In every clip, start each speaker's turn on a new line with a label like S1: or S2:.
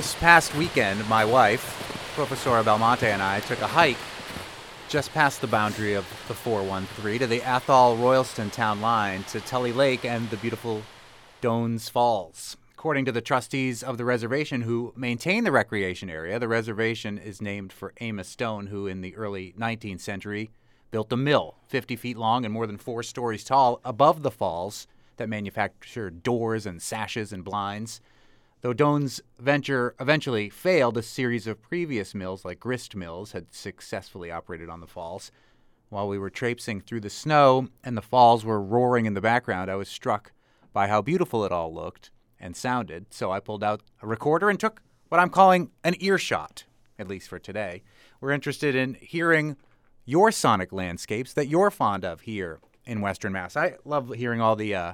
S1: This past weekend, my wife, Professora Belmonte, and I took a hike just past the boundary of the 413 to the Athol Royalston town line to Tully Lake and the beautiful Doanes Falls. According to the trustees of the reservation who maintain the recreation area, the reservation is named for Amos Doane, who in the early 19th century built a mill 50 feet long and more than four stories tall above the falls that manufactured doors and sashes and blinds. Though Doane's venture eventually failed, a series of previous mills, like grist mills, had successfully operated on the falls. While we were traipsing through the snow and the falls were roaring in the background, I was struck by how beautiful it all looked and sounded. So I pulled out a recorder and took what I'm calling an earshot, at least for today. We're interested in hearing your sonic landscapes that you're fond of here in Western Mass. I love hearing all the uh,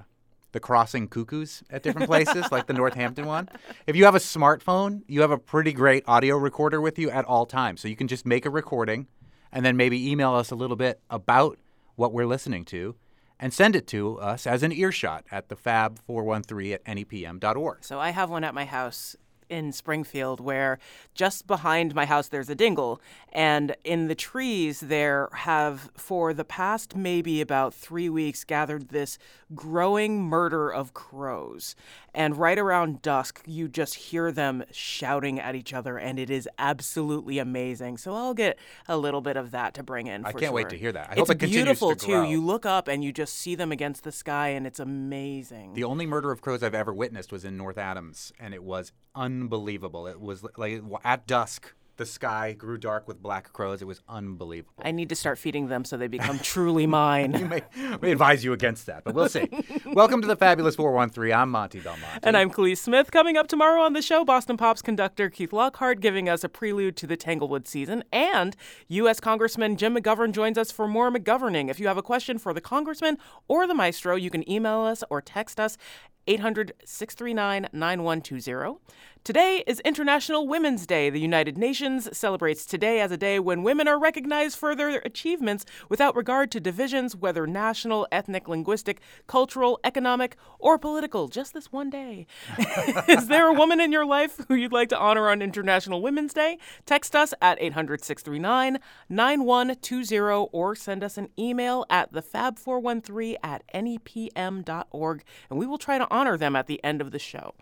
S1: the crossing cuckoos at different places, like the Northampton one. If you have a smartphone, you have a pretty great audio recorder with you at all times. So you can just make a recording and then maybe email us a little bit about what we're listening to and send it to us as an earshot at the fab413 at nepm.org.
S2: So I have one at my house in Springfield where just behind my house there's a dingle. And in the trees there have for the past maybe about 3 weeks gathered this growing murder of crows and right around dusk you just hear them shouting at each other and it is absolutely amazing. So I'll get a little bit of that to bring in
S1: I can't wait to hear that. I
S2: it's
S1: hope it
S2: beautiful
S1: to
S2: too. You look up and you just see them against the sky and it's amazing.
S1: The only murder of crows I've ever witnessed was in North Adams, and it was unbelievable. It was like at dusk, the sky grew dark with black crows. It was unbelievable.
S2: I need to start feeding them so they become truly mine.
S1: may, may advise you against that, but we'll see. Welcome to the Fabulous 413. I'm Monty Belmonte.
S2: And I'm Kaliis Smith. Coming up tomorrow on the show, Boston Pops conductor Keith Lockhart giving us a prelude to the Tanglewood season. And U.S. Congressman Jim McGovern joins us for more McGoverning. If you have a question for the Congressman or the Maestro, you can email us or text us 800 639 9120. Today is International Women's Day. The United Nations celebrates today as a day when women are recognized for their achievements without regard to divisions, whether national, ethnic, linguistic, cultural, economic, or political. Just this one day. is there a woman in your life who you'd like to honor on International Women's Day? Text us at 800 639 9120 or send us an email at thefab413 at nepm.org and we will try to honor them at the end of the show.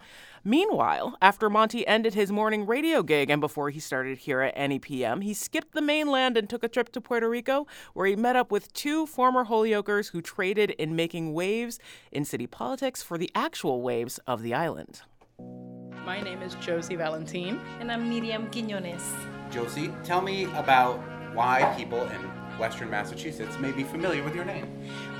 S2: Meanwhile, after Monty ended his morning radio gig and before he started here at NEPM, he skipped the mainland and took a trip to Puerto Rico, where he met up with two former Holyokers who traded in making waves in city politics for the actual waves of the island.
S3: My name is Jossie Valentín.
S4: And I'm Myriam Quiñones.
S1: Jossie, tell me about why people in Western Massachusetts may be familiar with your name.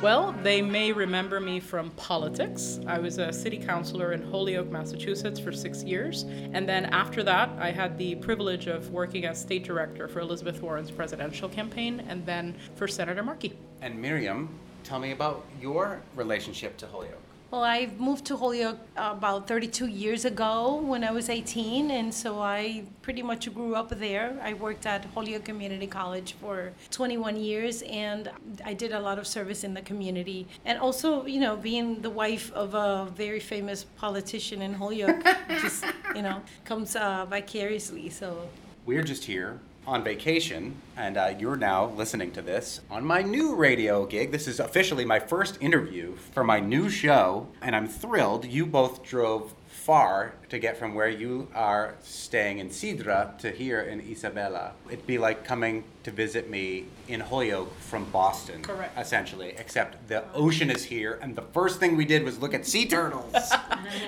S3: Well, they may remember me from politics. I was a city councilor in Holyoke, Massachusetts for six years. And then after that, I had the privilege of working as state director for Elizabeth Warren's presidential campaign and then for Senator Markey.
S1: And Myriam, tell me about your relationship to Holyoke.
S4: Well, I moved to Holyoke about 32 years ago when I was 18, and so I pretty much grew up there. I worked at Holyoke Community College for 21 years, and I did a lot of service in the community. And also, you know, being the wife of a very famous politician in Holyoke just, you know, comes uh, vicariously. So
S1: We're just here on vacation, and uh, you're now listening to this on my new radio gig. This is officially my first interview for my new show, and I'm thrilled. You both drove far to get from where you are staying in Cidra to here in Isabela. It'd be like coming to visit me in Holyoke from Boston.
S3: Correct.
S1: Essentially, except the ocean is here, and the first thing we did was look at sea turtles.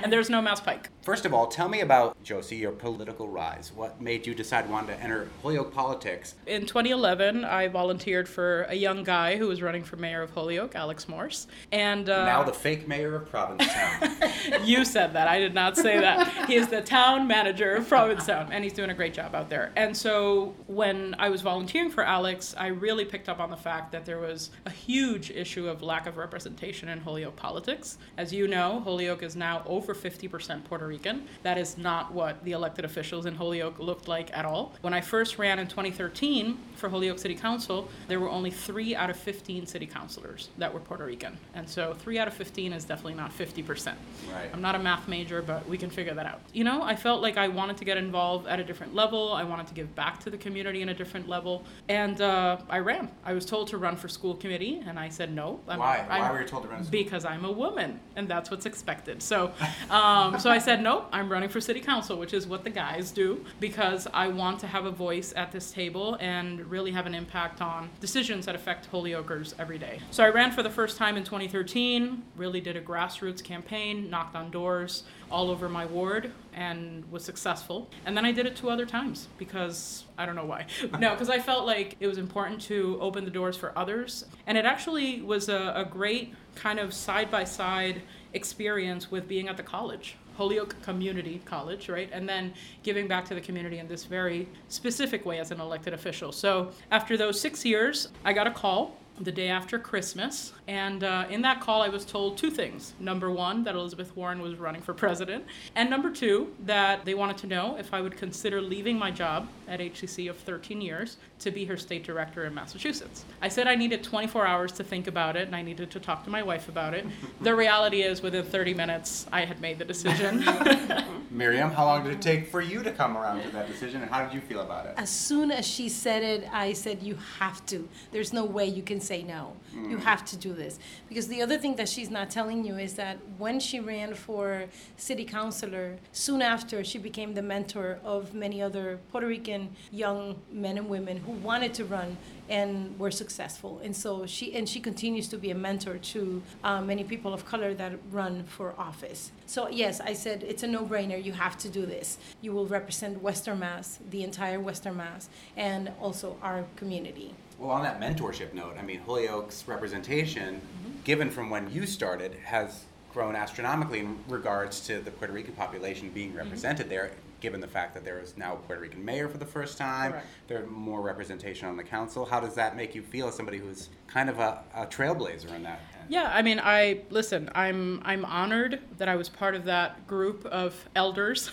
S3: And there's no Mass Pike.
S1: First of all, tell me about Jossie, your political rise. What made you decide you wanted to enter Holyoke politics?
S3: In 2011, I volunteered for a young guy who was running for mayor of Holyoke, Alex Morse. And uh,
S1: Now the fake mayor of Provincetown.
S3: you said that. I did not say that. He is the town manager of Provincetown, and he's doing a great job out there. And so when I was volunteering for Alex, I really picked up on the fact that there was a huge issue of lack of representation in Holyoke politics. As you know, Holyoke is now over 50% Puerto Rican. That is not what the elected officials in Holyoke looked like at all. When I first ran in 2013 for Holyoke City Council, there were only three out of 15 city councilors that were Puerto Rican. And so three out of 15 is definitely not 50%.
S1: Right.
S3: I'm not a math major, but we can figure that out. You know, I felt like I wanted to get involved at a different level. I wanted to give back to the community in a different level. And uh, I ran. I was told to run for school committee, and I said no.
S1: I'm, Why? I'm, Why were you told to run?
S3: Because I'm a woman, and that's what's expected. So, um, so I said no. I'm running for city council, which is what the guys do, because I want to have a voice at this table and really have an impact on decisions that affect Holyokers every day. So I ran for the first time in 2013. Really did a grassroots campaign, knocked on doors all over my ward and was successful. And then I did it two other times because I don't know why. No, because I felt like it was important to open the doors for others. And it actually was a, a great kind of side by side experience with being at the college. Holyoke Community College, right? And then giving back to the community in this very specific way as an elected official. So after those six years, I got a call the day after Christmas. And uh, in that call, I was told two things. Number one, that Elizabeth Warren was running for president. And number two, that they wanted to know if I would consider leaving my job at HCC of 13 years to be her state director in Massachusetts. I said I needed 24 hours to think about it and I needed to talk to my wife about it. the reality is, within 30 minutes, I had made the decision.
S1: Myriam, how long did it take for you to come around to that decision and how did you feel about it?
S4: As soon as she said it, I said, You have to. There's no way you can say no. Mm. You have to do this. Because the other thing that she's not telling you is that when she ran for city councilor, soon after she became the mentor of many other Puerto Rican young men and women who wanted to run and were successful. And so she and she continues to be a mentor to uh, many people of color that run for office. So yes, I said it's a no-brainer. You have to do this. You will represent Western Mass, the entire Western Mass, and also our community.
S1: Well, on that mentorship note, I mean, Holyoke's representation, mm-hmm. given from when you started, has grown astronomically in regards to the Puerto Rican population being mm-hmm. represented mm-hmm. there, given the fact that there is now a Puerto Rican mayor for the first time. Correct. There's more representation on the council. How does that make you feel as somebody who's kind of a, a trailblazer in that?
S3: Yeah, I mean, I listen. I'm I'm honored that I was part of that group of elders.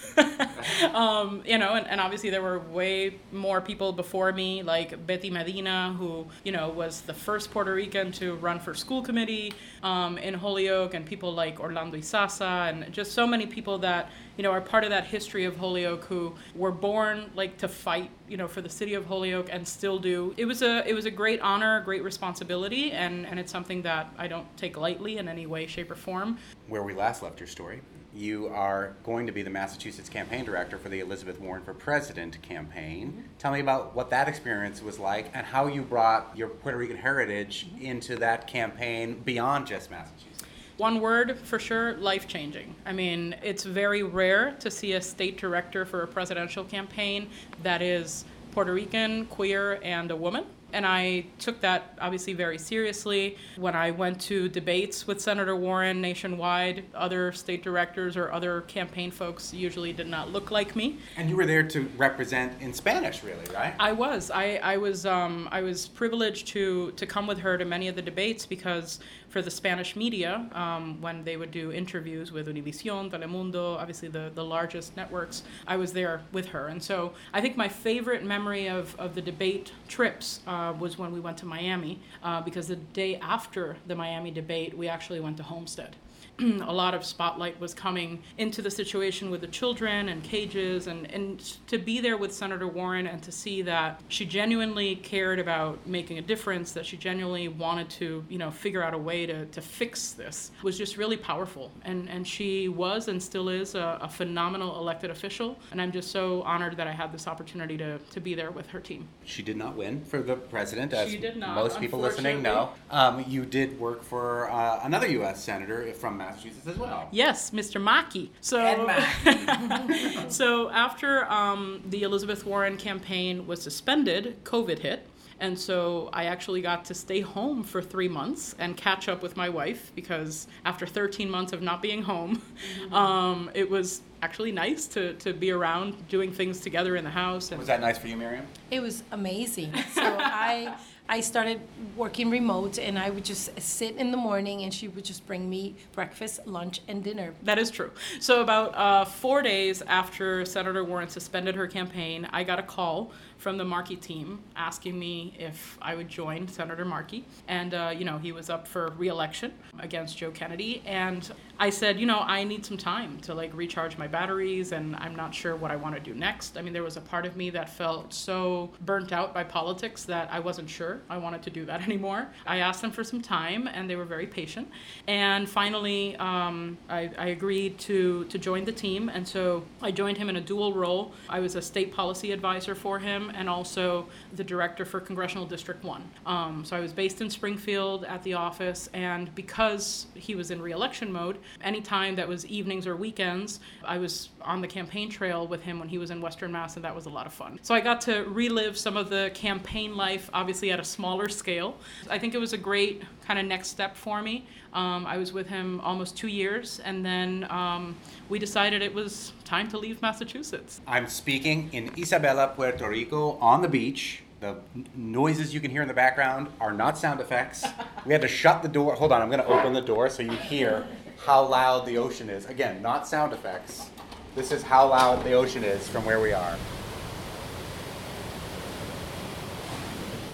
S3: um, you know, and, and obviously there were way more people before me, like Betty Medina, who you know was the first Puerto Rican to run for school committee um, in Holyoke, and people like Orlando Isaza, and just so many people that you know are part of that history of Holyoke who were born like to fight, you know, for the city of Holyoke and still do. It was a it was a great honor, great responsibility, and and it's something that I don't take lightly in any way, shape, or form.
S1: Where we last left your story, you are going to be the Massachusetts campaign director for the Elizabeth Warren for President campaign. Mm-hmm. Tell me about what that experience was like and how you brought your Puerto Rican heritage mm-hmm. into that campaign beyond just Massachusetts.
S3: One word for sure life changing. I mean, it's very rare to see a state director for a presidential campaign that is Puerto Rican, queer, and a woman. And I took that obviously very seriously. When I went to debates with Senator Warren nationwide, other state directors or other campaign folks usually did not look like me.
S1: And you were there to represent in Spanish, really, right?
S3: I was. I, I was. Um, I was privileged to to come with her to many of the debates because for the Spanish media um, when they would do interviews with Univision, Telemundo, obviously the, the largest networks. I was there with her. And so I think my favorite memory of, of the debate trips uh, was when we went to Miami, uh, because the day after the Miami debate, we actually went to Homestead. a lot of spotlight was coming into the situation with the children and cages and, and to be there with Senator Warren and to see that she genuinely cared about making a difference, that she genuinely wanted to, you know, figure out a way to, to fix this was just really powerful. And and she was and still is a, a phenomenal elected official. And I'm just so honored that I had this opportunity to, to be there with her team.
S1: She did not win for the president, as
S3: she did not,
S1: most people listening know. Um, you did work for uh, another U.S. senator from Massachusetts as well.
S3: Yes, Mr. Markey. So, so after um, the Elizabeth Warren campaign was suspended, COVID hit. And so I actually got to stay home for three months and catch up with my wife because after 13 months of not being home, mm-hmm. um, it was actually nice to, to be around doing things together in the house.
S1: And was that nice for you, Myriam?
S4: It was amazing. So I I started working remote and I would just sit in the morning and she would just bring me breakfast, lunch, and dinner.
S3: That is true. So, about uh, four days after Senator Warren suspended her campaign, I got a call from the Markey team asking me if I would join Senator Markey. And, uh, you know, he was up for reelection against Joe Kennedy. And I said, you know, I need some time to like recharge my batteries and I'm not sure what I want to do next. I mean, there was a part of me that felt so burnt out by politics that I wasn't sure I wanted to do that anymore. I asked them for some time and they were very patient. And finally, um, I, I agreed to, to join the team. And so I joined him in a dual role. I was a state policy advisor for him and also the director for Congressional District 1. Um, so I was based in Springfield at the office. And because he was in reelection mode, anytime that was evenings or weekends, I was on the campaign trail with him when he was in Western Mass, and that was a lot of fun. So I got to relive some of the campaign life, obviously at a smaller scale. I think it was a great kind of next step for me. Um, I was with him almost two years, and then um, we decided it was time to leave Massachusetts.
S1: I'm speaking in Isabela, Puerto Rico, on the beach. The noises you can hear in the background are not sound effects. We had to shut the door. Hold on, I'm going to open the door so you hear how loud the ocean is. Again, not sound effects. This is how loud the ocean is from where we are.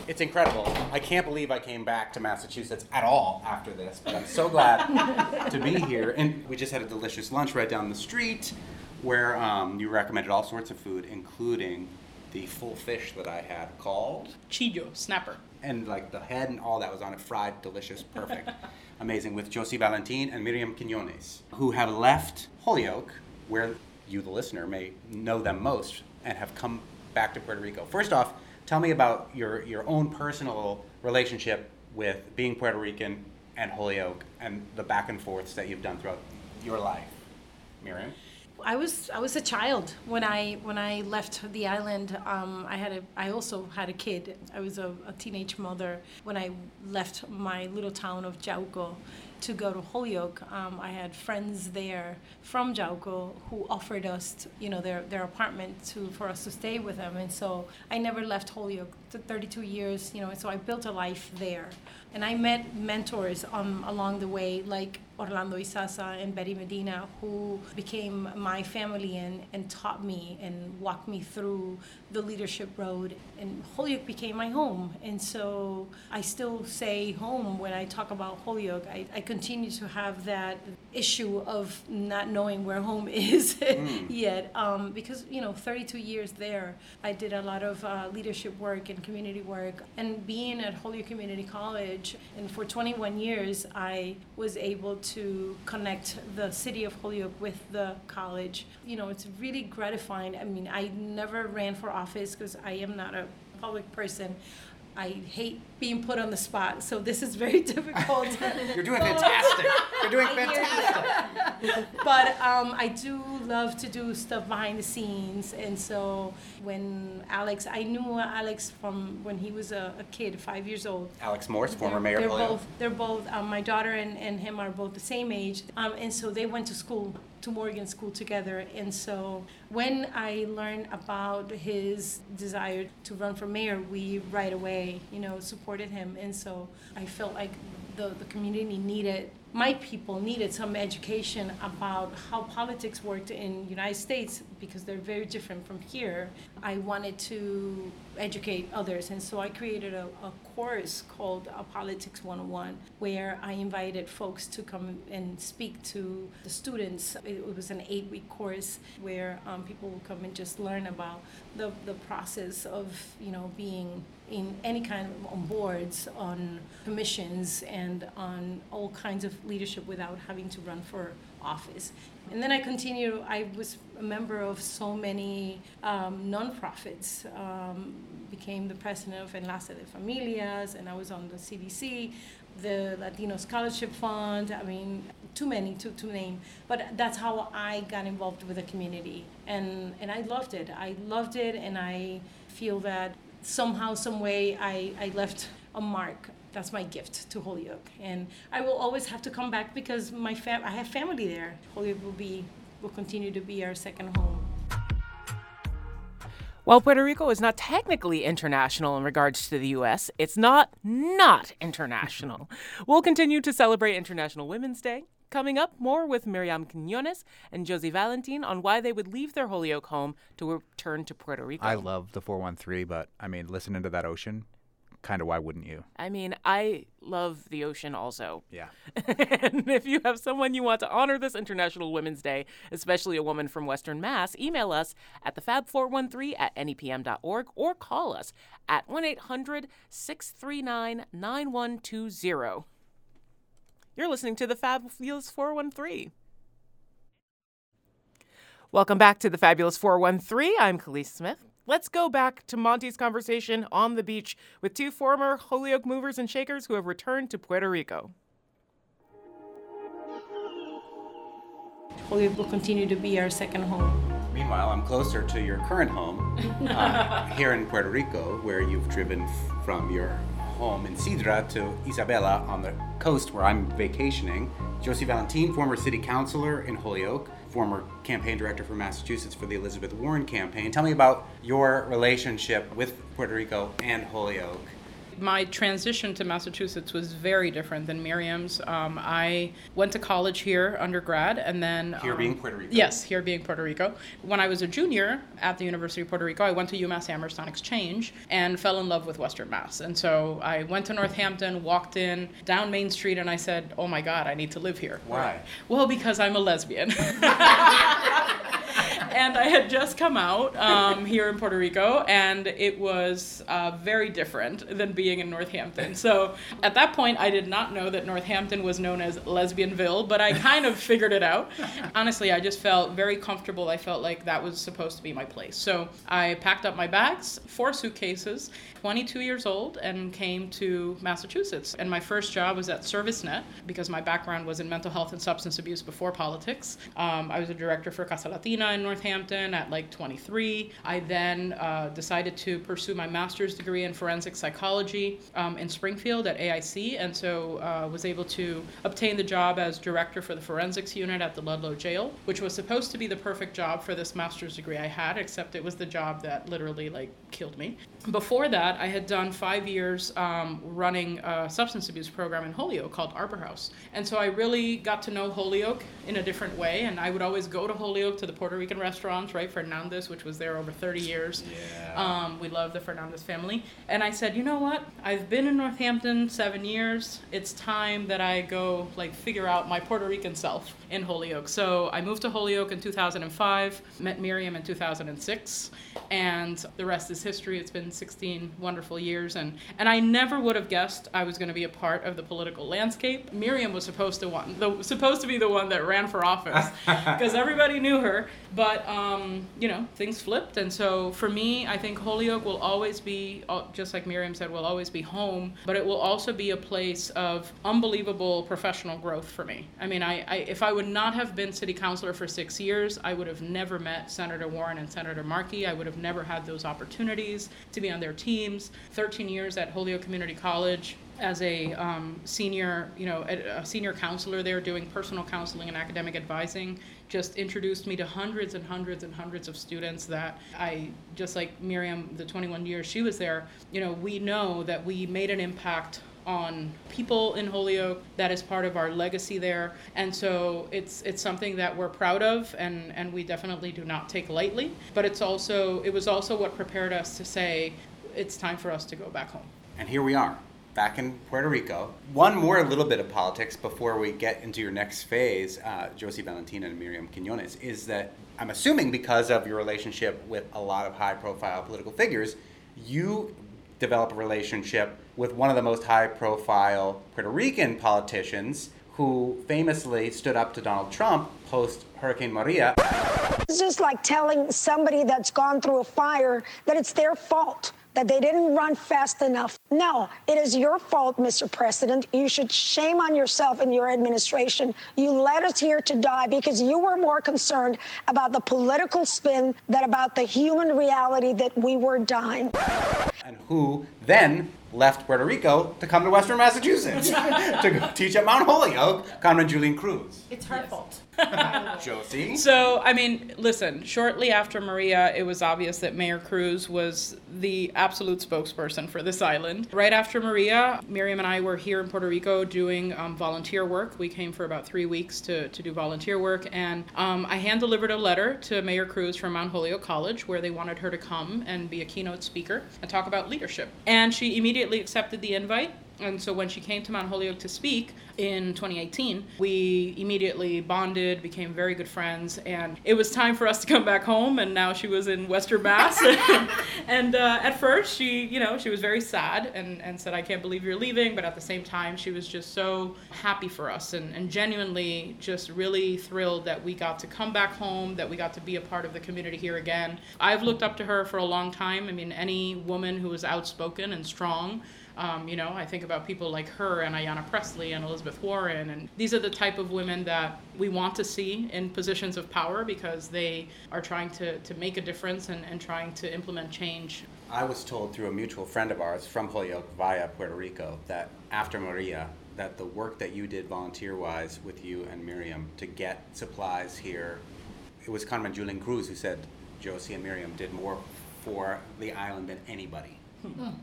S1: It's incredible. I can't believe I came back to Massachusetts at all after this, but I'm so glad to be here. And we just had a delicious lunch right down the street where um, you recommended all sorts of food, including the full fish that I had called.
S3: Chillo, snapper.
S1: And like the head and all that was on it, fried, delicious, perfect. Amazing, with Jossie Valentín and Myriam Quiñones, who have left Holyoke, where you, the listener, may know them most, and have come back to Puerto Rico. First off, tell me about your, your own personal relationship with being Puerto Rican and Holyoke and the back and forths that you've done throughout your life. Myriam?
S4: I was I was a child when I when I left the island. Um, I had a I also had a kid. I was a, a, teenage mother when I left my little town of Yauco to go to Holyoke. Um, I had friends there from Yauco who offered us, you know, their, their apartment to for us to stay with them, and so I never left Holyoke. 32 years, you know, and so I built a life there, and I met mentors um, along the way, like Orlando Isaza and Betty Medina, who became my family and, and taught me and walked me through the leadership road. And Holyoke became my home. And so I still say home when I talk about Holyoke. I, I continue to have that issue of not knowing where home is mm. yet. Um, because, you know, 32 years there, I did a lot of uh, leadership work and community work. And being at Holyoke Community College, and for 21 years, I was able to connect the city of Holyoke with the college. You know, it's really gratifying. I mean, I never ran for office because I am not a public person. I hate being put on the spot, so this is very difficult.
S1: You're doing fantastic. You're doing fantastic.
S4: but um, I do love to do stuff behind the scenes, and so when Alex, I knew Alex from when he was a, a kid, five years old.
S1: Alex Morse, former
S4: they're,
S1: mayor
S4: they're both, They're both. Um, my daughter and, and him are both the same age, um, and so they went to school to Morgan School together. And so when I learned about his desire to run for mayor, we right away, you know, supported him. And so I felt like the, the community needed my people needed some education about how politics worked in United States because they're very different from here. I wanted to educate others, and so I created a, a course called a Politics 101, where I invited folks to come and speak to the students. It was an eight-week course where um, people would come and just learn about the, the process of you know being in any kind of on boards, on commissions, and on all kinds of leadership without having to run for office. And then I continued, I was a member of so many um, nonprofits, um, became the president of Enlace de Familias, and I was on the CDC, the Latino Scholarship Fund, I mean, too many to, to name. But that's how I got involved with the community. And, and I loved it. I loved it, and I feel that somehow, some way, I, I left a mark. That's my gift to Holyoke, and I will always have to come back because my fam- I have family there. Holyoke will be will continue to be our second home.
S2: While Puerto Rico is not technically international in regards to the U.S., it's not not international. we'll continue to celebrate International Women's Day. Coming up, more with Myriam Quiñones and Jossie Valentín on why they would leave their Holyoke home to return to Puerto Rico.
S5: I love the 413, but I mean, listening to that ocean,
S6: kind of why wouldn't you?
S2: I mean, I love the ocean also.
S6: Yeah.
S2: and if you have someone you want to honor this International Women's Day, especially a woman from Western Mass, email us at thefab413 at nepm.org or call us at 1 800 639 9120. You're listening to the Fabulous 413. Welcome back to the Fabulous 413. I'm Kaliis Smith. Let's go back to Monty's conversation on the beach with two former Holyoke movers and shakers who have returned to Puerto Rico.
S4: Holyoke will continue to be our second home.
S1: Meanwhile, I'm closer to your current home uh, here in Puerto Rico, where you've driven f- from your home in Cidra to Isabela on the coast where I'm vacationing. Jossie Valentín, former city councilor in Holyoke, former campaign director for Massachusetts for the Elizabeth Warren campaign. Tell me about your relationship with Puerto Rico and Holyoke.
S3: My transition to Massachusetts was very different than Myriam's. Um, I went to college here, undergrad, and then
S1: Here
S3: um,
S1: being Puerto Rico.
S3: Yes, here being Puerto Rico. When I was a junior at the University of Puerto Rico, I went to UMass Amherst on exchange and fell in love with Western Mass. And so I went to Northampton, walked in down Main Street, and I said, "Oh my God, I need to live here."
S1: Why?
S3: Well, because I'm a lesbian. and I had just come out um, here in Puerto Rico, and it was uh, very different than being in Northampton. So at that point, I did not know that Northampton was known as Lesbianville, but I kind of figured it out. Honestly, I just felt very comfortable. I felt like that was supposed to be my place. So I packed up my bags, four suitcases, 22 years old, and came to Massachusetts. And my first job was at ServiceNet because my background was in mental health and substance abuse before politics. Um, I was a director for Casa Latina in Northampton at like 23. I then uh, decided to pursue my master's degree in forensic psychology um, in Springfield at AIC, and so uh, was able to obtain the job as director for the forensics unit at the Ludlow Jail, which was supposed to be the perfect job for this master's degree I had, except it was the job that literally like killed me. Before that, I had done five years um, running a substance abuse program in Holyoke called Arbor House. And so I really got to know Holyoke in a different way. And I would always go to Holyoke to the Puerto Rican restaurants, right? Fernandez, which was there over 30 years. Um, we love the Fernandez family. And I said, you know what? I've been in Northampton seven years. It's time that I go, like, figure out my Puerto Rican self in Holyoke. So I moved to Holyoke in 2005, met Myriam in 2006, and the rest is history. It's been 16 wonderful years, and, and I never would have guessed I was going to be a part of the political landscape. Myriam was supposed to one, the, supposed to be the one that ran for office, because everybody knew her. But um, you know, things flipped, and so for me, I think Holyoke will always be, uh, just like Myriam said, will always be home, but it will also be a place of unbelievable professional growth for me. I mean, I, I if I would not have been city councilor for six years, I would have never met Senator Warren and Senator Markey. I would have never had those opportunities to be on their teams. 13 years at Holyoke Community College as a um, senior, you know, a, a senior counselor there doing personal counseling and academic advising, just introduced me to hundreds and hundreds and hundreds of students that I, just like Myriam, the 21 years she was there, you know, we know that we made an impact on people in Holyoke. That is part of our legacy there, and so it's it's something that we're proud of, and and we definitely do not take lightly. But it's also it was also what prepared us to say it's time for us to go back home.
S1: And here we are, back in Puerto Rico. One more little bit of politics before we get into your next phase, uh, Jossie Valentina and Myriam Quiñones, is that I'm assuming because of your relationship with a lot of high profile political figures, you develop a relationship with one of the most high profile Puerto Rican politicians who famously stood up to Donald Trump post Hurricane Maria.
S7: It's just like telling somebody that's gone through a fire that it's their fault, that they didn't run fast enough. No, it is your fault, Mr. President. You should shame on yourself and your administration. You led us here to die because you were more concerned about the political spin than about the human reality that we were dying.
S1: and who then left Puerto Rico to come to Western Massachusetts to go teach at Mount Holyoke, Carmen Yulín Cruz.
S4: It's her fault.
S8: Jossie.
S3: So, I mean, listen, shortly after Maria, it was obvious that Mayor Cruz was the absolute spokesperson for this island. Right after Maria, Myriam and I were here in Puerto Rico doing um, volunteer work. We came for about three weeks to, to do volunteer work, and um, I hand delivered a letter to Mayor Cruz from Mount Holyoke College where they wanted her to come and be a keynote speaker and talk about leadership. And she immediately accepted the invite and so when she came to Mount Holyoke to speak in 2018, we immediately bonded, became very good friends, and it was time for us to come back home. And now she was in Western Mass. and uh, at first, she, you know, she was very sad and, and said, "I can't believe you're leaving." But at the same time, she was just so happy for us and, and genuinely just really thrilled that we got to come back home, that we got to be a part of the community here again. I've looked up to her for a long time. I mean, any woman who is outspoken and strong um, you know, I think about people like her and Ayanna Pressley and Elizabeth Warren, and these are the type of women that we want to see in positions of power because they are trying to, to make a difference and, and trying to implement change.
S8: I was told through a mutual friend of ours from Holyoke via Puerto Rico that after Maria, that the work that you did volunteer-wise with you and Myriam to get supplies here, it was Carmen Yulín Cruz who said Jossie and Myriam did more for the island than anybody.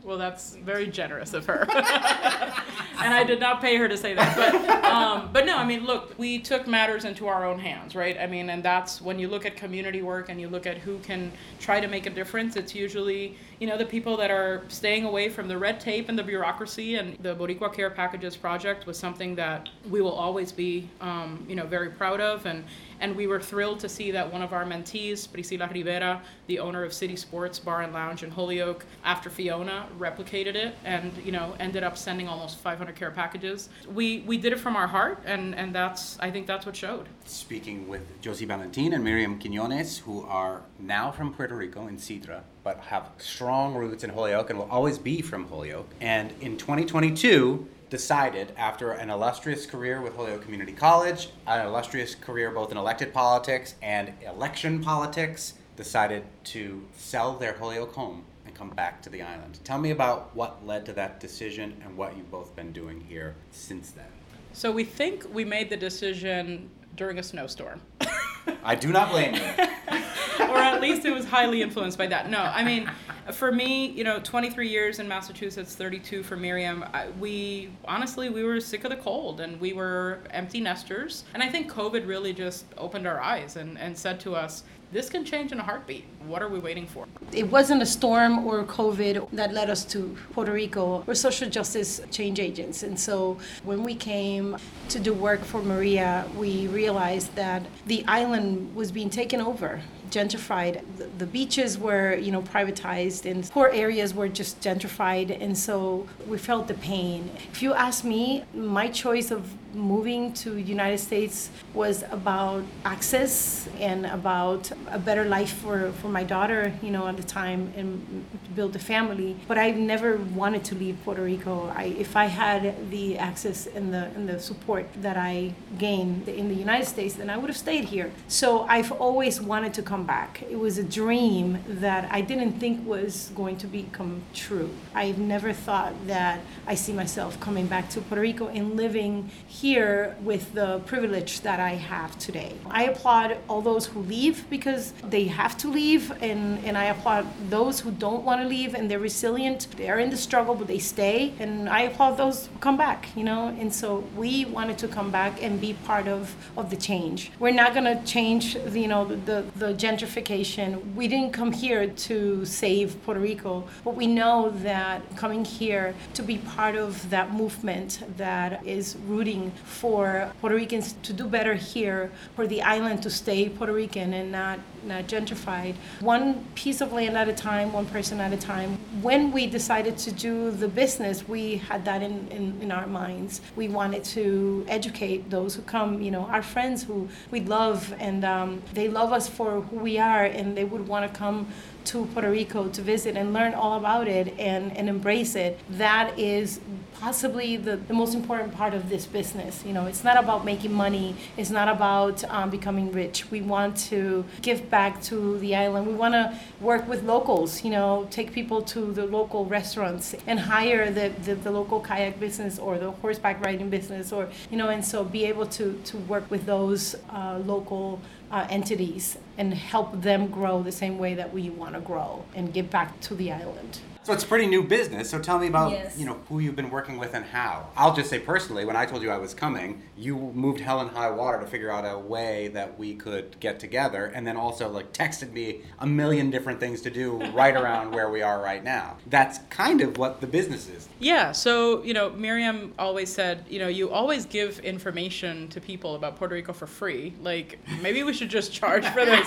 S3: Well, that's very generous of her. and I did not pay her to say that. But, um, but no, I mean, look, we took matters into our own hands, right? I mean, and that's when you look at community work and you look at who can try to make a difference, it's usually, you know, the people that are staying away from the red tape and the bureaucracy. And the Boricua Care Packages project was something that we will always be, um, you know, very proud of. And, and we were thrilled to see that one of our mentees, Priscila Rivera, the owner of City Sports Bar and Lounge in Holyoke, after Fiona, replicated it and you know ended up sending almost 500 care packages. We we did it from our heart, and and that's I think that's what showed.
S8: Speaking with Jossie Valentín and Myriam Quiñones, who are now from Puerto Rico in Cidra, but have strong roots in Holyoke and will always be from Holyoke. And in 2022 decided after an illustrious career with Holyoke Community College, an illustrious career both in elected politics and election politics, decided to sell their Holyoke home and come back to the island. Tell me about what led to that decision and what you've both been doing here since then.
S3: So we think we made the decision during a snowstorm.
S8: I do not blame you.
S3: or at least it was highly influenced by that. No, I mean, for me, you know, 23 years in Massachusetts, 32 for Myriam, I, we honestly, we were sick of the cold and we were empty nesters. And I think COVID really just opened our eyes and, and said to us, this can change in a heartbeat. What are we waiting for?
S4: It wasn't a storm or COVID that led us to Puerto Rico. We're social justice change agents. And so when we came to do work for Maria, we realized that the island was being taken over gentrified. The, beaches were, you know, privatized, and poor areas were just gentrified, and so we felt the pain. If you ask me, my choice of moving to United States was about access and about a better life for, for my daughter, you know, at the time and build a family. But I never wanted to leave Puerto Rico. I, if I had the access and the and the support that I gained in the United States, then I would have stayed here. So I've always wanted to come back. It was a dream that I didn't think was going to become true. I've never thought that I see myself coming back to Puerto Rico and living here with the privilege that I have today. I applaud all those who leave because they have to leave, and, and I applaud those who don't want to leave and they're resilient. They're in the struggle, but they stay, and I applaud those who come back, you know. And so we wanted to come back and be part of, of the change. We're not going to change, the, you know, the, the gentrification. We didn't come here to save Puerto Rico, but we know that coming here to be part of that movement that is rooting for Puerto Ricans to do better here, for the island to stay Puerto Rican and not, not gentrified. One piece of land at a time, one person at a time. When we decided to do the business, we had that in, in, in our minds. We wanted to educate those who come, you know, our friends who we love and um, they love us for who we are and they would want to come to Puerto Rico to visit and learn all about it and, and embrace it. That is possibly the, the most important part of this business. You know, it's not about making money, it's not about um, becoming rich. We want to give back to the island. We want to work with locals, you know, take people to the local restaurants and hire the, the, the local kayak business or the horseback riding business or, you know, and so be able to, to work with those uh, local uh, entities and help them grow the same way that we want to grow and give back to the island.
S8: So it's a pretty new business. So tell me about
S4: Yes.
S8: you know who you've been working with and how. I'll just say personally, when I told you I was coming, you moved hell and high water to figure out a way that we could get together, and then also like texted me a million different things to do right around where we are right now. That's kind of what the business is.
S3: Yeah, so, you know, Myriam always said, you know, you always give information to people about Puerto Rico for free. Like, maybe we should just charge for this.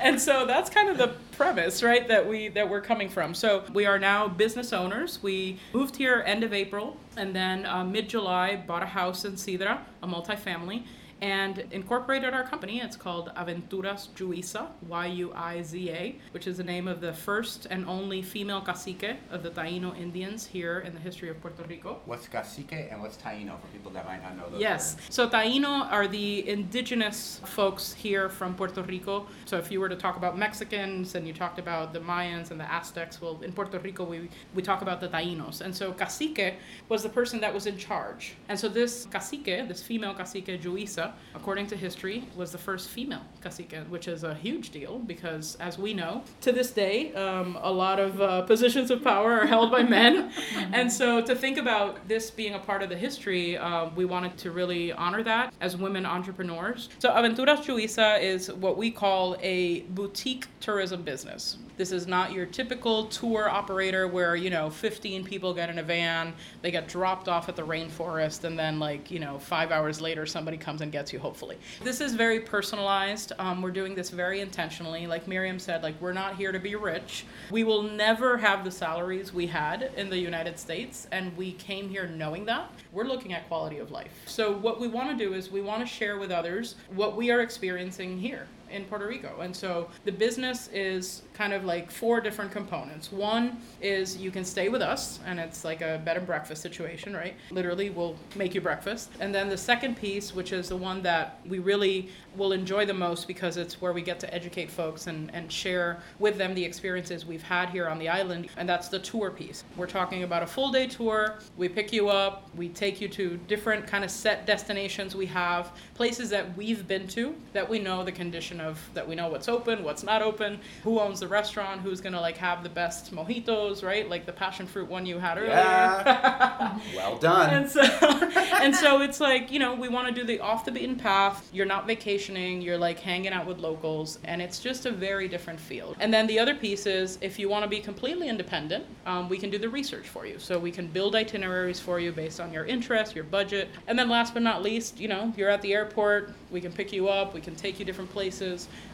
S3: And so that's kind of the premise, right, that we that we're coming from. So, we are now business owners. We moved here end of April and then uh, mid-July bought a house in Cidra, a multifamily. And incorporated our company. It's called Aventuras Yuiza, Y U I Z A, which is the name of the first and only female cacique of the Taino Indians here in the history of Puerto Rico.
S8: What's cacique and what's taino for people that might not know those
S3: Yes. So Taino are the indigenous folks here from Puerto Rico. So if you were to talk about Mexicans and you talked about the Mayans and the Aztecs, well, in Puerto Rico we, we talk about the Tainos. And so cacique was the person that was in charge. And so this cacique, this female cacique Yuiza, according to history, was the first female cacique, which is a huge deal because, as we know, to this day, um, a lot of uh, positions of power are held by men. and so to think about this being a part of the history, uh, we wanted to really honor that as women entrepreneurs. So Aventuras Yuiza is what we call a boutique tourism business. This is not your typical tour operator where, you know, 15 people get in a van, they get dropped off at the rainforest, and then, like, you know, five hours later, somebody comes and gets you, hopefully. This is very personalized. Um, we're doing this very intentionally. Like Myriam said, like, we're not here to be rich. We will never have the salaries we had in the United States, and we came here knowing that. We're looking at quality of life. So, what we want to do is we want to share with others what we are experiencing here in Puerto Rico. And so the business is kind of like four different components. One is you can stay with us, and it's like a bed and breakfast situation, right? Literally, we'll make you breakfast. And then the second piece, which is the one that we really will enjoy the most because it's where we get to educate folks and, and share with them the experiences we've had here on the island, and that's the tour piece. We're talking about a full day tour. We pick you up, we take you to different kind of set destinations we have, places that we've been to that we know the condition of, that we know what's open, what's not open, who owns the restaurant, who's gonna like have the best mojitos, right? Like the passion fruit one you had earlier.
S8: Yeah. well done.
S3: And so, and so it's like you know we want to do the off the beaten path. You're not vacationing. You're like hanging out with locals, and it's just a very different feel. And then the other piece is if you want to be completely independent, um, we can do the research for you. So we can build itineraries for you based on your interest, your budget, and then last but not least, you know, you're at the airport. We can pick you up. We can take you different places.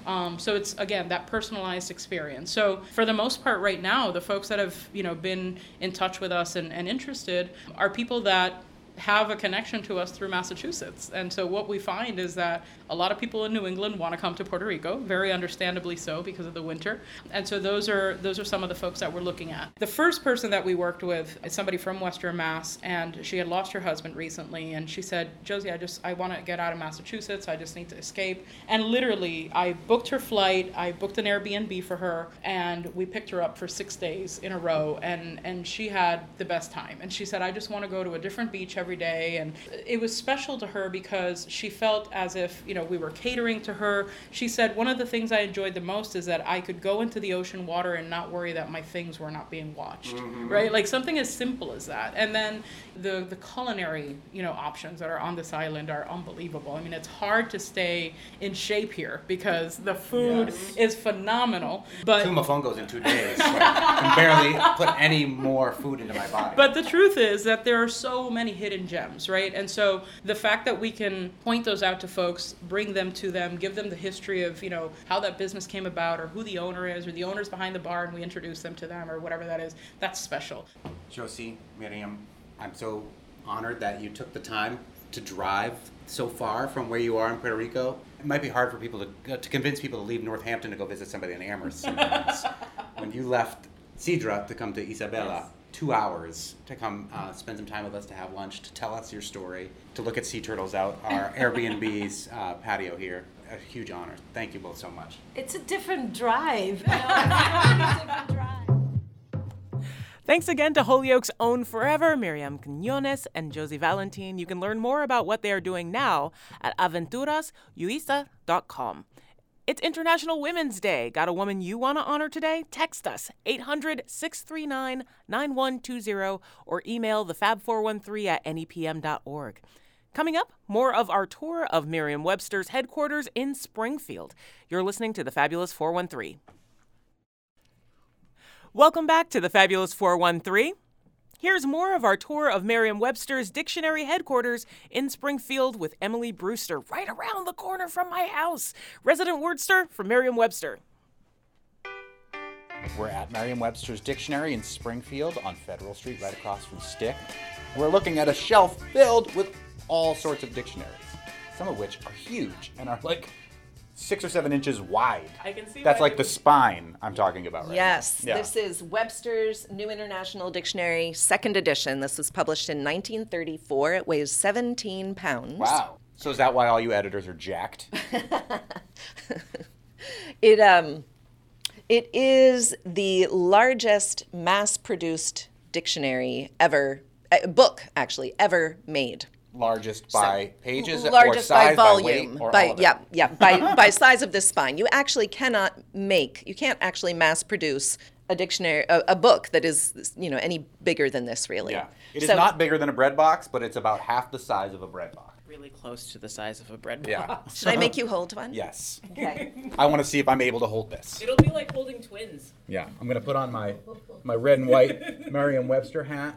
S3: Um, so it's again that personalized experience. So for the most part, right now, the folks that have you know been in touch with us and, and interested are people that have a connection to us through Massachusetts. And so what we find is that a lot of people in New England want to come to Puerto Rico, very understandably so because of the winter. And so those are those are some of the folks that we're looking at. The first person that we worked with is somebody from Western Mass and she had lost her husband recently and she said, "Jossie, I just I want to get out of Massachusetts. I just need to escape." And literally, I booked her flight, I booked an Airbnb for her, and we picked her up for 6 days in a row and and she had the best time. And she said, "I just want to go to a different beach every day." And it was special to her because she felt as if, you know, we were catering to her. She said, "One of the things I enjoyed the most is that I could go into the ocean water and not worry that my things were not being watched." Mm-hmm. Right? Like something as simple as that. And then the the culinary, you know, options that are on this island are unbelievable. I mean, it's hard to stay in shape here because the food
S8: Yes.
S3: is phenomenal. But
S8: Two mofongos in two days. so I can barely put any more food into my body.
S3: But the truth is that there are so many hidden gems, right? And so the fact that we can point those out to folks, bring them to them, give them the history of, you know, how that business came about or who the owner is or the owner's behind the bar and we introduce them to them or whatever that is, that's special.
S8: Jossie, Myriam, I'm so honored that you took the time to drive so far from where you are in Puerto Rico. It might be hard for people to, uh, to convince people to leave Northampton to go visit somebody in Amherst when you left Cidra to come to Isabela, two hours to come uh, spend some time with us, to have lunch, to tell us your story, to look at sea turtles out our Airbnb's uh, patio here. A huge honor. Thank you both so much.
S4: It's a different drive. You know, it's a different drive.
S2: Thanks again to Holyoke's own forever, Myriam Quiñones and Jossie Valentín. You can learn more about what they are doing now at aventurasyuiza.com. It's International Women's Day. Got a woman you want to honor today? Text us 800 639 9120 or email thefab413 at nepm.org. Coming up, more of our tour of Merriam Webster's headquarters in Springfield. You're listening to the Fabulous 413. Welcome back to the Fabulous 413. Here's more of our tour of Merriam Webster's dictionary headquarters in Springfield with Emily Brewster, right around the corner from my house. Resident wordster from Merriam Webster.
S1: We're at Merriam Webster's Dictionary in Springfield on Federal Street, right across from Stick. We're looking at a shelf filled with all sorts of dictionaries, some of which are huge and are like six or seven inches wide.
S2: I can see
S1: That's
S2: why
S1: like the spine I'm talking about right
S9: Yes,
S1: now. Yeah.
S9: this is Webster's New International Dictionary, second edition. This was published in 1934. It weighs 17 pounds.
S1: Wow. So is that why all you editors are jacked?
S9: It um, it is the largest mass-produced dictionary ever, uh, book actually ever made.
S1: Largest by pages or
S9: largest
S1: size,
S9: by
S1: weight,
S9: volume
S1: or
S9: by,
S1: all of it?
S9: yeah yeah by by size of the spine you actually cannot make you can't actually mass produce a dictionary a, a book that is you know any bigger than this really
S1: Yeah. It is
S9: So-
S1: not bigger than a bread box, but it's about half the size of a bread box.
S2: Really close to the size of a bread
S1: Yeah.
S2: box.
S9: should i make you hold one
S1: Yes.
S9: okay
S1: I want to see if I'm able to hold this.
S2: It'll be like holding twins.
S1: Yeah. I'm gonna put on my my red and white Merriam-Webster hat.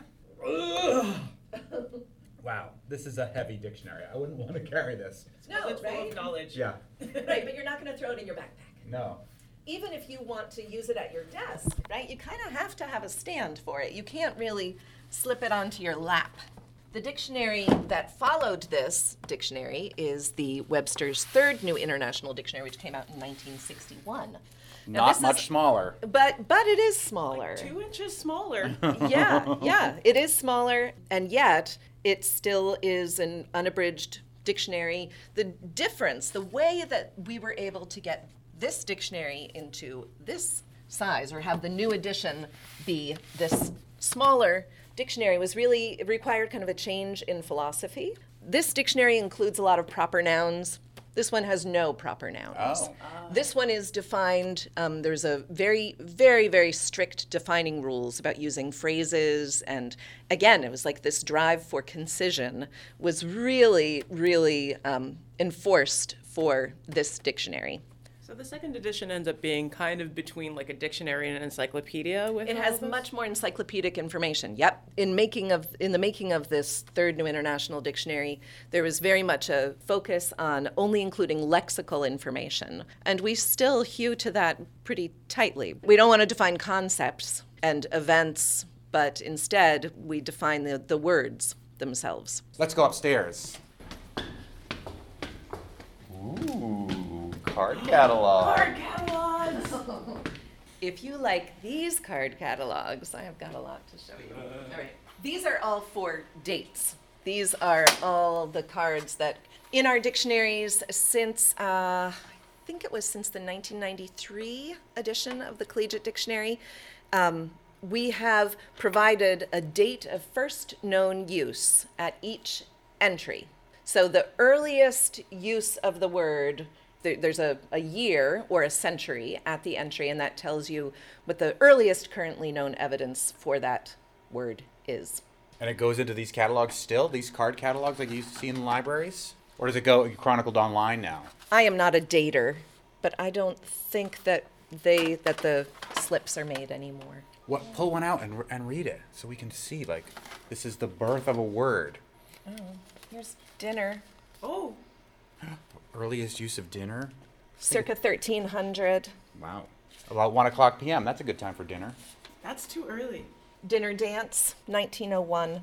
S1: Wow, this is a heavy dictionary. I wouldn't want to carry this.
S9: no
S2: It's full of knowledge.
S1: Yeah.
S9: right but you're not going to throw it in your backpack
S1: No.
S9: even if you want to use it at your desk right you kind of have to have a stand for it you can't really slip it onto your lap the dictionary that followed this dictionary is the Webster's Third New International Dictionary, which came out in 1961. Now,
S1: Not much
S9: is-
S1: smaller.
S9: But but it is smaller.
S2: Two inches smaller.
S9: yeah, yeah, it is smaller, and yet it still is an unabridged dictionary. The difference, the way that we were able to get this dictionary into this size, or have the new edition be this smaller dictionary, was really required kind of a change in philosophy. This dictionary includes a lot of proper nouns. This one has no proper nouns.
S1: Oh.
S9: This one is defined, um, there's a very, very, very strict defining rules about using phrases. And again, it was like this drive for concision was really, really um, enforced for this dictionary.
S2: So the second edition ends up being kind of between like a dictionary and an encyclopedia with
S9: It has much more encyclopedic information. Yep. In making of in the making of this third New International Dictionary, there was very much a focus on only including lexical information, and we still hew to that pretty tightly. We don't want to define concepts and events, but instead we define the, the words themselves.
S1: Let's go upstairs. Ooh, card catalog.
S9: If you like these card catalogs, I have got a lot to show you. All right. These are all for dates. These are all the cards that in our dictionaries since, uh, I think it was since the 1993 edition of the Collegiate Dictionary. Um, we have provided a date of first known use at each entry. So the earliest use of the word there- there's a, a year or a century at the entry, and that tells you what the earliest currently known evidence for that word is.
S1: And it goes into these catalogs still? These card catalogs like you used to see in libraries? Or does it go chronicled online now?
S9: I am not a dater, but I don't think that they that the slips are made anymore.
S1: What? Pull one out and, and read it so we can see, like, this is the birth of a word.
S9: Oh, here's dinner,
S2: Oh,
S1: Earliest use of dinner?
S9: circa 1300.
S1: Wow. About 1 o'clock p.m. That's a good time for dinner.
S2: that's too early.
S9: Dinner dance, 1901.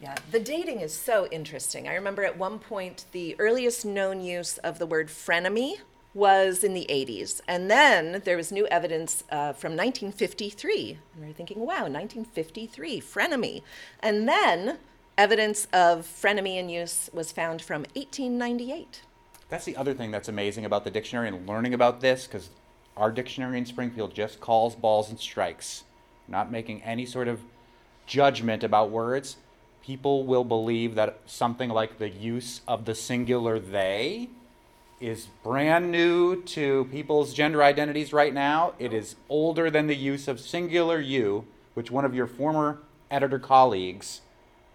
S9: Yeah, the dating is so interesting. I remember at one point the earliest known use of the word frenemy was in the 80s. And then there was new evidence uh, from 1953. And we are thinking, wow, 1953, frenemy. And then evidence of frenemy in use was found from 1898.
S1: That's the other thing that's amazing about the dictionary and learning about this, because our dictionary in Springfield just calls balls and strikes, not making any sort of judgment about words. People will believe that something like the use of the singular they is brand new to people's gender identities right now. It is older than the use of singular you, which one of your former editor colleagues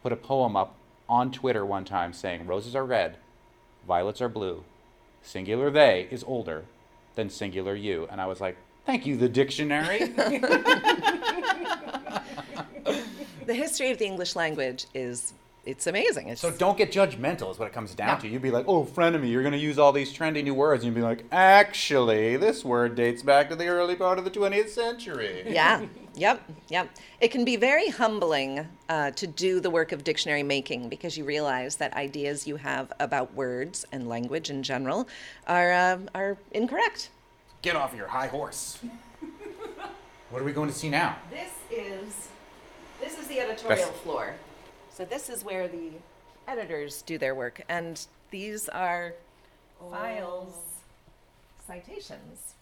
S1: put a poem up on Twitter one time saying roses are red, violets are blue, singular they is older than singular you. And I was like, thank you, the dictionary.
S9: the history of the English language is it's amazing. It's
S1: so don't get judgmental is what it comes down
S9: No.
S1: to. You'd be like, oh, frenemy, you're going to use all these trendy new words. And you'd be like, actually, this word dates back to the early part of the 20th century.
S9: yeah, yep, yep. It can be very humbling uh, to do the work of dictionary making because you realize that ideas you have about words and language in general are uh, are incorrect.
S1: Get off your high horse. what are we going to see now?
S9: This is this is the editorial
S1: Best-
S9: floor. So this is where the editors do their work, and these are files, citations.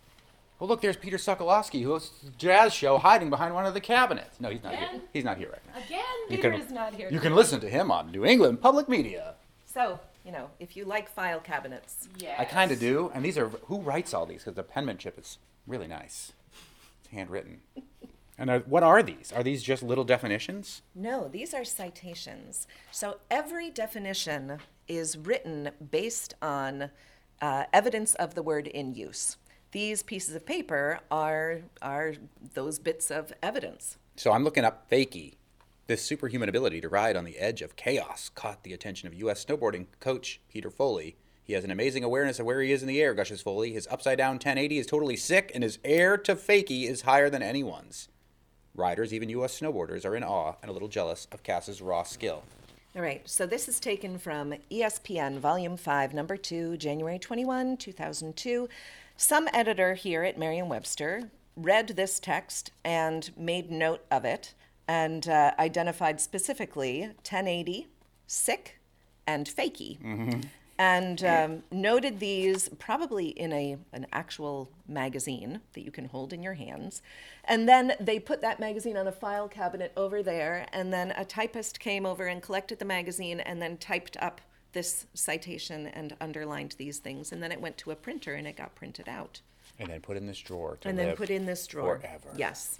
S1: Well, look, there's Peter Sokolowski, who hosts the jazz show, hiding behind one of the cabinets. No, he's not here. He's not here right now.
S9: Again,
S1: You
S9: Peter
S1: can-
S9: is not here.
S1: You can listen to him on New England Public Media.
S9: So you know, if you like file cabinets,
S1: I kind of do. And these are who writes all these? Because the penmanship is really nice. It's handwritten. And are, what are these? Are these just little definitions?
S9: No, these are citations. So every definition is written based on uh, evidence of the word in use. These pieces of paper are are those bits of evidence.
S1: So I'm looking up fakie. This superhuman ability to ride on the edge of chaos caught the attention of U.S. snowboarding coach Peter Foley. He has an amazing awareness of where he is in the air, gushes Foley. His upside down 1080 is totally sick, and his air to fakie is higher than anyone's. Riders, even U.S. snowboarders, are in awe and a little jealous of Cass's raw skill.
S9: All right, so this is taken from ESPN, Volume 5, Number 2, January 21, 2002. Some editor here at Merriam Webster read this text and made note of it and uh, identified specifically 1080, sick, and fakie. And um, noted these probably in a an actual magazine that you can hold in your hands, and then they put that magazine on a file cabinet over there, and then a typist came over and collected the magazine and then typed up this citation and underlined these things, and then it went to a printer and it got printed out
S1: And then put in this drawer
S9: and then put in this drawer.
S1: forever.
S9: Yes.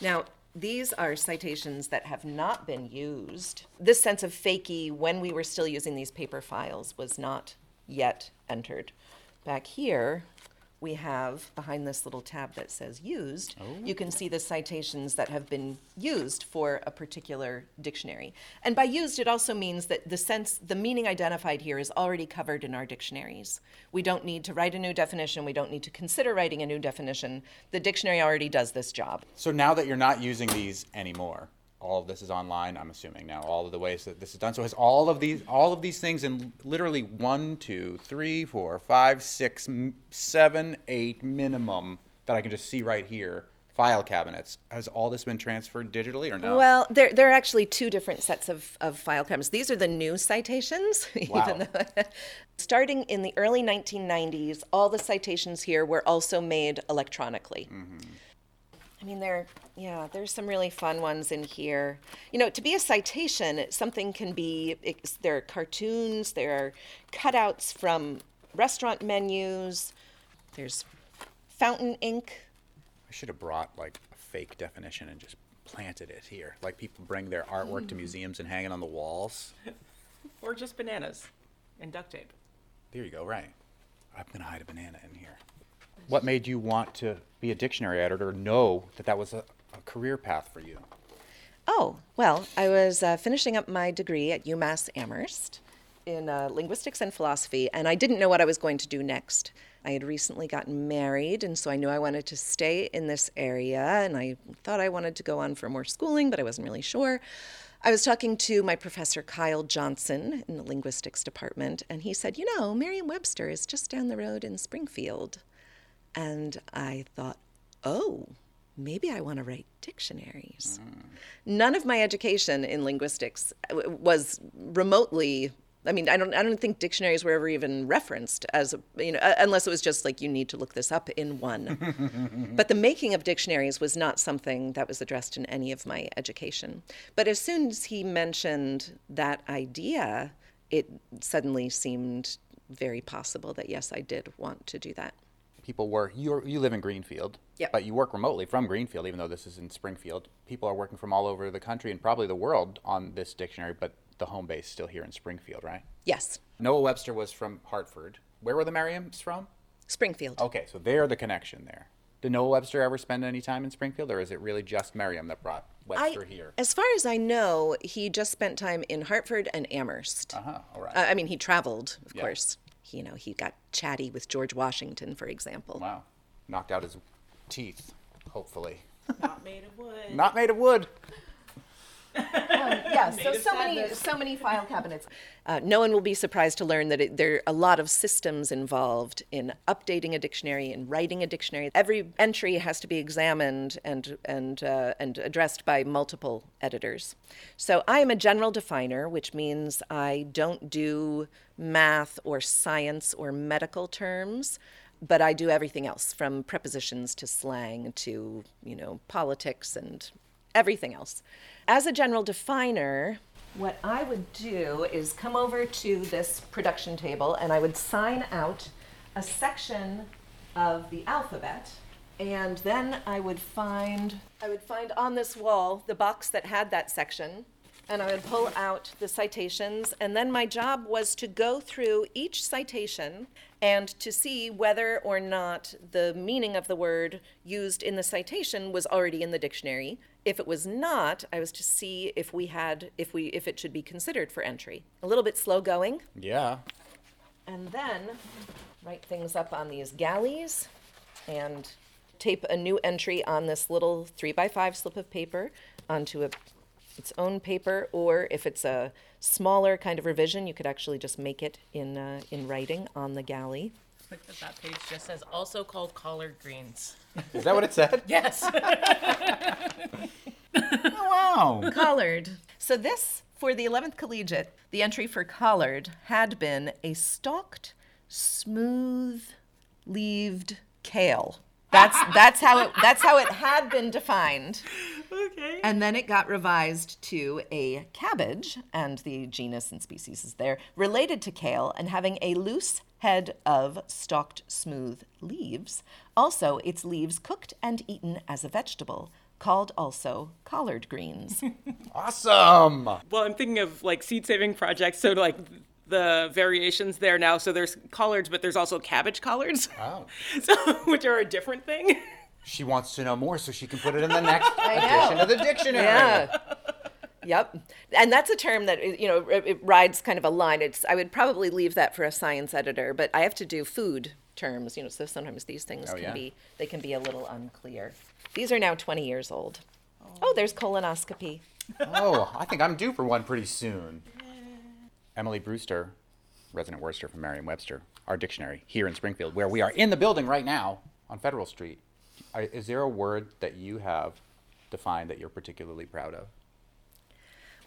S9: Now, these are citations that have not been used. This sense of fakie, when we were still using these paper files, was not yet entered. Back here, we have behind this little tab that says used, you can see the citations that have been used for a particular dictionary. And by used, it also means that the sense, the meaning identified here is already covered in our dictionaries. We don't need to write a new definition, we don't need to consider writing a new definition. The dictionary already does this job.
S1: So now that you're not using these anymore, all of this is online. I'm assuming now all of the ways that this is done. So has all of these all of these things in literally one, two, three, four, five, six, seven, eight minimum that I can just see right here. File cabinets. Has all this been transferred digitally or no?
S9: Well, there, there are actually two different sets of, of file cabinets. These are the new citations.
S1: Wow.
S9: even though starting in the early 1990s, all the citations here were also made electronically. Mm-hmm. I mean, there, yeah, there's some really fun ones in here. You know, to be a citation, something can be. It's, there are cartoons, there are cutouts from restaurant menus. There's fountain ink.
S1: I should have brought like a fake definition and just planted it here. Like people bring their artwork to hmm. museums and hang it on the walls.
S2: Or just bananas and duct tape.
S1: There you go, right. I'm going to hide a banana in here. What made you want to be a dictionary editor, know that that was a, a career path for you?
S9: Oh, well, I was uh, finishing up my degree at UMass Amherst in uh, linguistics and philosophy, and I didn't know what I was going to do next. I had recently gotten married, and so I knew I wanted to stay in this area, and I thought I wanted to go on for more schooling, but I wasn't really sure. I was talking to my professor Kyle Johnson in the linguistics department, and he said, You know, Merriam Webster is just down the road in Springfield. And I thought, Oh, maybe I want to write dictionaries. None of my education in linguistics was remotely. I mean, I don't. I don't think dictionaries were ever even referenced as a, you know, uh, unless it was just like you need to look this up in one. but the making of dictionaries was not something that was addressed in any of my education. But as soon as he mentioned that idea, it suddenly seemed very possible that yes, I did want to do that.
S1: People work. You you live in Greenfield,
S9: Yep.
S1: but you work remotely from Greenfield, even though this is in Springfield. People are working from all over the country and probably the world on this dictionary, but the home base is still here in Springfield, right?
S9: Yes,
S1: Noah Webster was from Hartford. Where were the Merriams from?
S9: Springfield.
S1: Okay, so they're the connection there. Did Noah Webster ever spend any time in Springfield, or is it really just Merriam that brought Webster here?
S9: As far as I know, he just spent time in Hartford and Amherst.
S1: Uh huh. All right.
S9: Uh, I mean, he traveled, of
S1: Yeah.
S9: course. He, you know, he got chatty with George Washington, for example.
S1: wow. Knocked out his teeth, hopefully.
S2: Not made of wood.
S1: Not made of wood.
S9: Yeah, so so many so many file cabinets. Uh, no one will be surprised to learn that it, there are a lot of systems involved in updating a dictionary and writing a dictionary. Every entry has to be examined and and uh, and addressed by multiple editors. So I am a general definer, which means I don't do math or science or medical terms but I do everything else from prepositions to slang to, you know, politics and everything else. As a general definer, what I would do is come over to this production table and I would sign out a section of the alphabet and then I would find I would find on this wall the box that had that section and I would pull out the citations, and then my job was to go through each citation and to see whether or not the meaning of the word used in the citation was already in the dictionary. If it was not, I was to see if we had if we if it should be considered for entry. A little bit slow going,
S1: Yeah.
S9: and then write things up on these galleys and tape a new entry on this little three by five slip of paper onto a its own paper, or if it's a smaller kind of revision, you could actually just make it in uh, in writing on the galley.
S2: Look that that page just says also called collard greens.
S1: Is that what it said?
S2: Yes.
S1: Oh, wow.
S9: Collard. So this for the 11th collegiate, the entry for collard had been a stalked, smooth leaved kale. That's that's how it that's how it had been defined.
S2: okay.
S9: And then it got revised to a cabbage, and the genus and species is there, related to kale and having a loose head of stalked smooth leaves. Also, its leaves cooked and eaten as a vegetable, called also collard greens.
S1: Awesome.
S2: Well, I'm thinking of like seed saving projects. So like the variations there now. So there's collards, but there's also cabbage collards.
S1: Oh.
S2: So which are a different thing.
S1: She wants to know more so she can put it in the next edition of the dictionary.
S9: Yeah. Yep. And that's a term that you know it, it rides kind of a line. It's I would probably leave that for a science editor, but I have to do food terms, you know, so sometimes these things
S1: Oh,
S9: can
S1: yeah?
S9: be they can be a little unclear. These are now 20 years old. Oh, there's colonoscopy.
S1: Oh, I think I'm due for one pretty soon. Emily Brewster, resident wordster from Merriam-Webster, our dictionary here in Springfield, where we are in the building right now on Federal Street. Is there a word that you have defined that you're particularly proud of?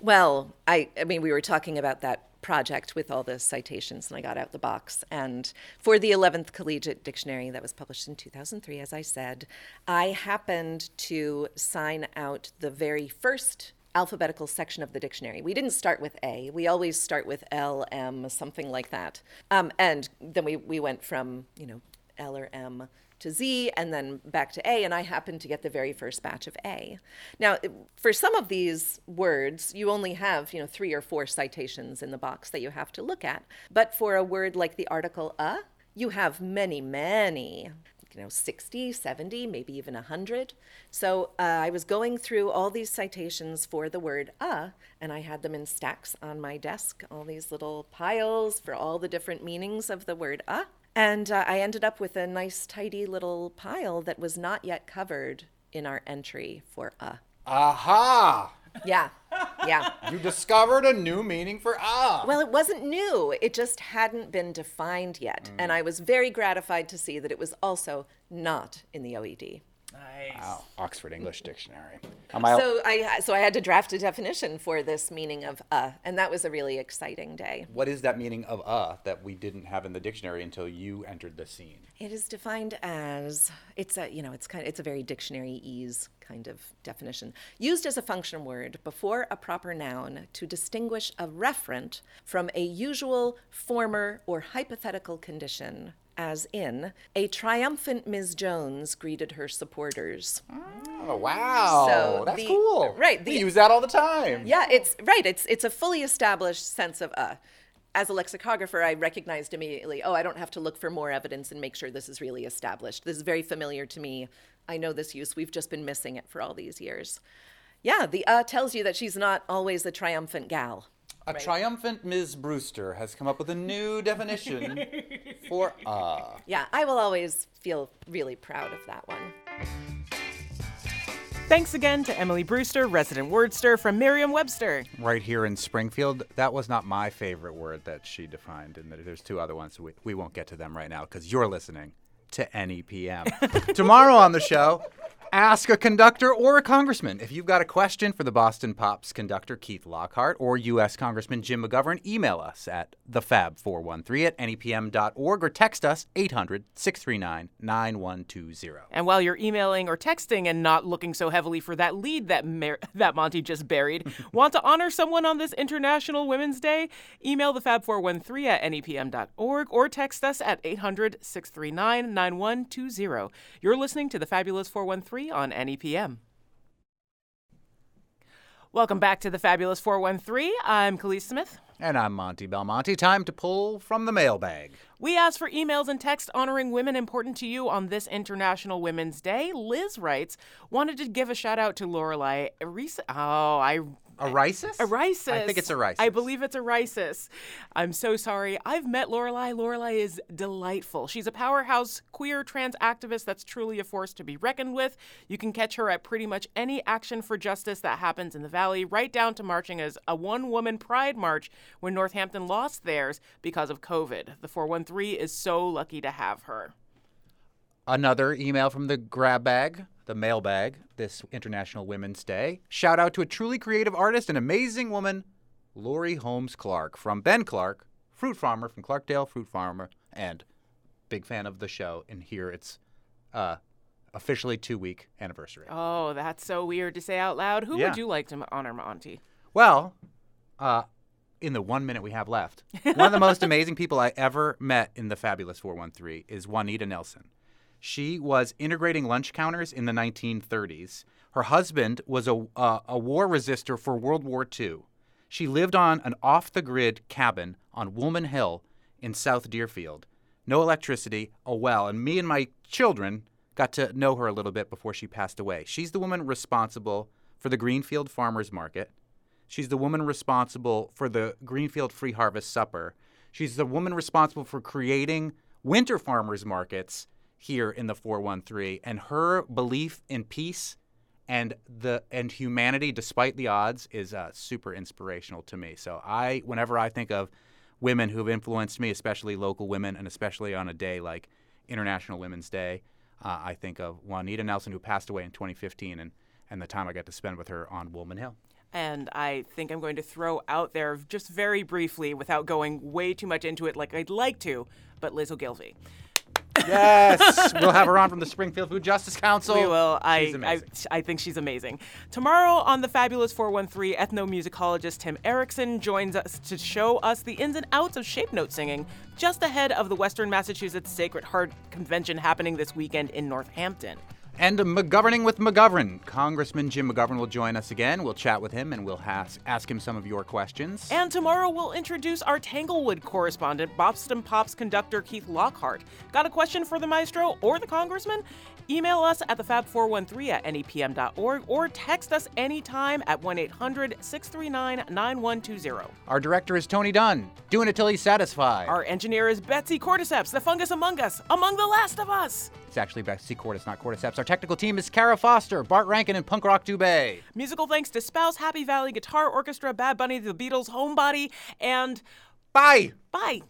S9: Well, I, I mean, we were talking about that project with all the citations, and I got out the box. And for the 11th Collegiate Dictionary that was published in 2003, as I said, I happened to sign out the very first alphabetical section of the dictionary. We didn't start with A. We always start with L, M, something like that. Um, and then we, we went from, you know, L or M to Z and then back to A, and I happened to get the very first batch of A. Now, for some of these words, you only have, you know, three or four citations in the box that you have to look at. But for a word like the article a, you have many, many, know, 60, 70, maybe even 100. So uh, I was going through all these citations for the word a, and I had them in stacks on my desk, all these little piles for all the different meanings of the word a. And uh, I ended up with a nice, tidy little pile that was not yet covered in our entry for uh.
S1: Aha!
S9: Yeah, Yeah.
S1: You discovered a new meaning for ah.
S9: Well, it wasn't new. It just hadn't been defined yet. And I was very gratified to see that it was also not in the OED.
S2: Nice.
S1: Wow, Oxford English Dictionary. Am I-
S9: So I so I had to draft a definition for this meaning of uh, and that was a really exciting day.
S1: what is that meaning of uh that we didn't have in the dictionary until you entered the scene?
S9: It is defined as it's a you know it's kind of, it's a very dictionary ease kind of definition used as a function word before a proper noun to distinguish a referent from a usual former or hypothetical condition as in a triumphant Ms. Jones greeted her supporters.
S1: Oh wow,
S9: So
S1: that's
S9: the-
S1: cool.
S9: right,
S1: we use that all the time.
S9: Yeah, it's right. It's it's a fully established sense of uh. As a lexicographer, I recognized immediately, oh, I don't have to look for more evidence and make sure this is really established. This is very familiar to me. I know this use. We've just been missing it for all these years. Yeah, the uh tells you that she's not always a triumphant gal.
S1: A triumphant Ms. Brewster has come up with a new definition for uh.
S9: Yeah, I will always feel really proud of that one.
S2: Thanks again to Emily Brewster, resident wordster from Merriam Webster.
S1: Right here in Springfield, that was not my favorite word that she defined, and there's two other ones. We, we won't get to them right now because you're listening to NEPM. Tomorrow on the show, ask a conductor or a congressman. If you've got a question for the Boston Pops conductor Keith Lockhart or U.S. Congressman Jim McGovern, email us at thefab413 at nepm.org or text us 800 639 9120.
S2: And while you're emailing or texting and not looking so heavily for that lead that Mar- that Monty just buried, want to honor someone on this International Women's Day? Email the Fab413 at nepm.org or text us at 800 639 9120. You're listening to the Fabulous 413 on NEPM. Welcome back to the Fabulous 413. I'm Kaliis Smith.
S1: And I'm Monty Belmonte. Time to pull from the mailbag.
S2: We asked for emails and text honoring women important to you on this International Women's Day. Liz writes, wanted to give a shout out to Lorelai. Oh, I.
S1: Arisis?
S2: Arisis.
S1: I think it's a Arisis.
S2: I believe it's Arisis. I'm so sorry. I've met Lorelai. Lorelai is delightful. She's a powerhouse queer trans activist that's truly a force to be reckoned with. You can catch her at pretty much any action for justice that happens in the Valley, right down to marching as a one woman pride march when Northampton lost theirs because of COVID. The 413 is so lucky to have her.
S1: Another email from the grab bag, the mailbag, this International Women's Day. Shout out to a truly creative artist and amazing woman, Lori Holmes Clark from Ben Clark, fruit farmer from Clarkdale Fruit Farmer, and big fan of the show. And here it's uh, officially two week anniversary.
S2: Oh, that's so weird to say out loud. Who
S1: Yeah.
S2: would you like to honor, Monty?
S1: Well, uh, in the one minute we have left, one of the most amazing people I ever met in the Fabulous 413 is Juanita Nelson. She was integrating lunch counters in the 1930s. Her husband was a, uh, a war resistor for World War II. She lived on an off the grid cabin on Woolman Hill in South Deerfield. No electricity, a well, and me and my children got to know her a little bit before she passed away. She's the woman responsible for the Greenfield Farmers Market. She's the woman responsible for the Greenfield Free Harvest Supper. She's the woman responsible for creating winter farmers markets here in the 413 and her belief in peace and the and humanity despite the odds is uh, super inspirational to me. So I whenever I think of women who have influenced me, especially local women and especially on a day like International Women's Day, uh, I think of Juanita Nelson who passed away in 2015 and and the time I got to spend with her on Woolman Hill.
S2: And I think I'm going to throw out there just very briefly, without going way too much into it like I'd like to, but Liz Ogilvy.
S1: Yes, we'll have her on from the Springfield Food Justice Council.
S2: We will. I,
S1: She's
S2: I. I think she's amazing. Tomorrow on the Fabulous 413, ethnomusicologist Tim Eriksen joins us to show us the ins and outs of shape note singing just ahead of the Western Massachusetts Sacred Harp Convention happening this weekend in Northampton.
S1: And McGoverning with McGovern. Congressman Jim McGovern will join us again. We'll chat with him and we'll has- ask him some of your questions.
S2: And tomorrow we'll introduce our Tanglewood correspondent, Boston Pops conductor Keith Lockhart. Got a question for the maestro or the congressman? Email us at thefab413 at nepm.org or text us anytime at 1 800 639 9120.
S1: Our director is Tony Dunn, doing it till he's satisfied.
S2: Our engineer is Betsy Cordyceps, the fungus among us, among the last of us.
S1: It's actually Betsy Cordes, not Cordyceps. Our technical team is Kara Foster, Bart Rankin, and Punk Rock Dubé.
S2: Musical thanks to Spouse, Happy Valley Guitar Orchestra, Bad Bunny, The Beatles, Homebody, and
S1: Bye!
S2: bye.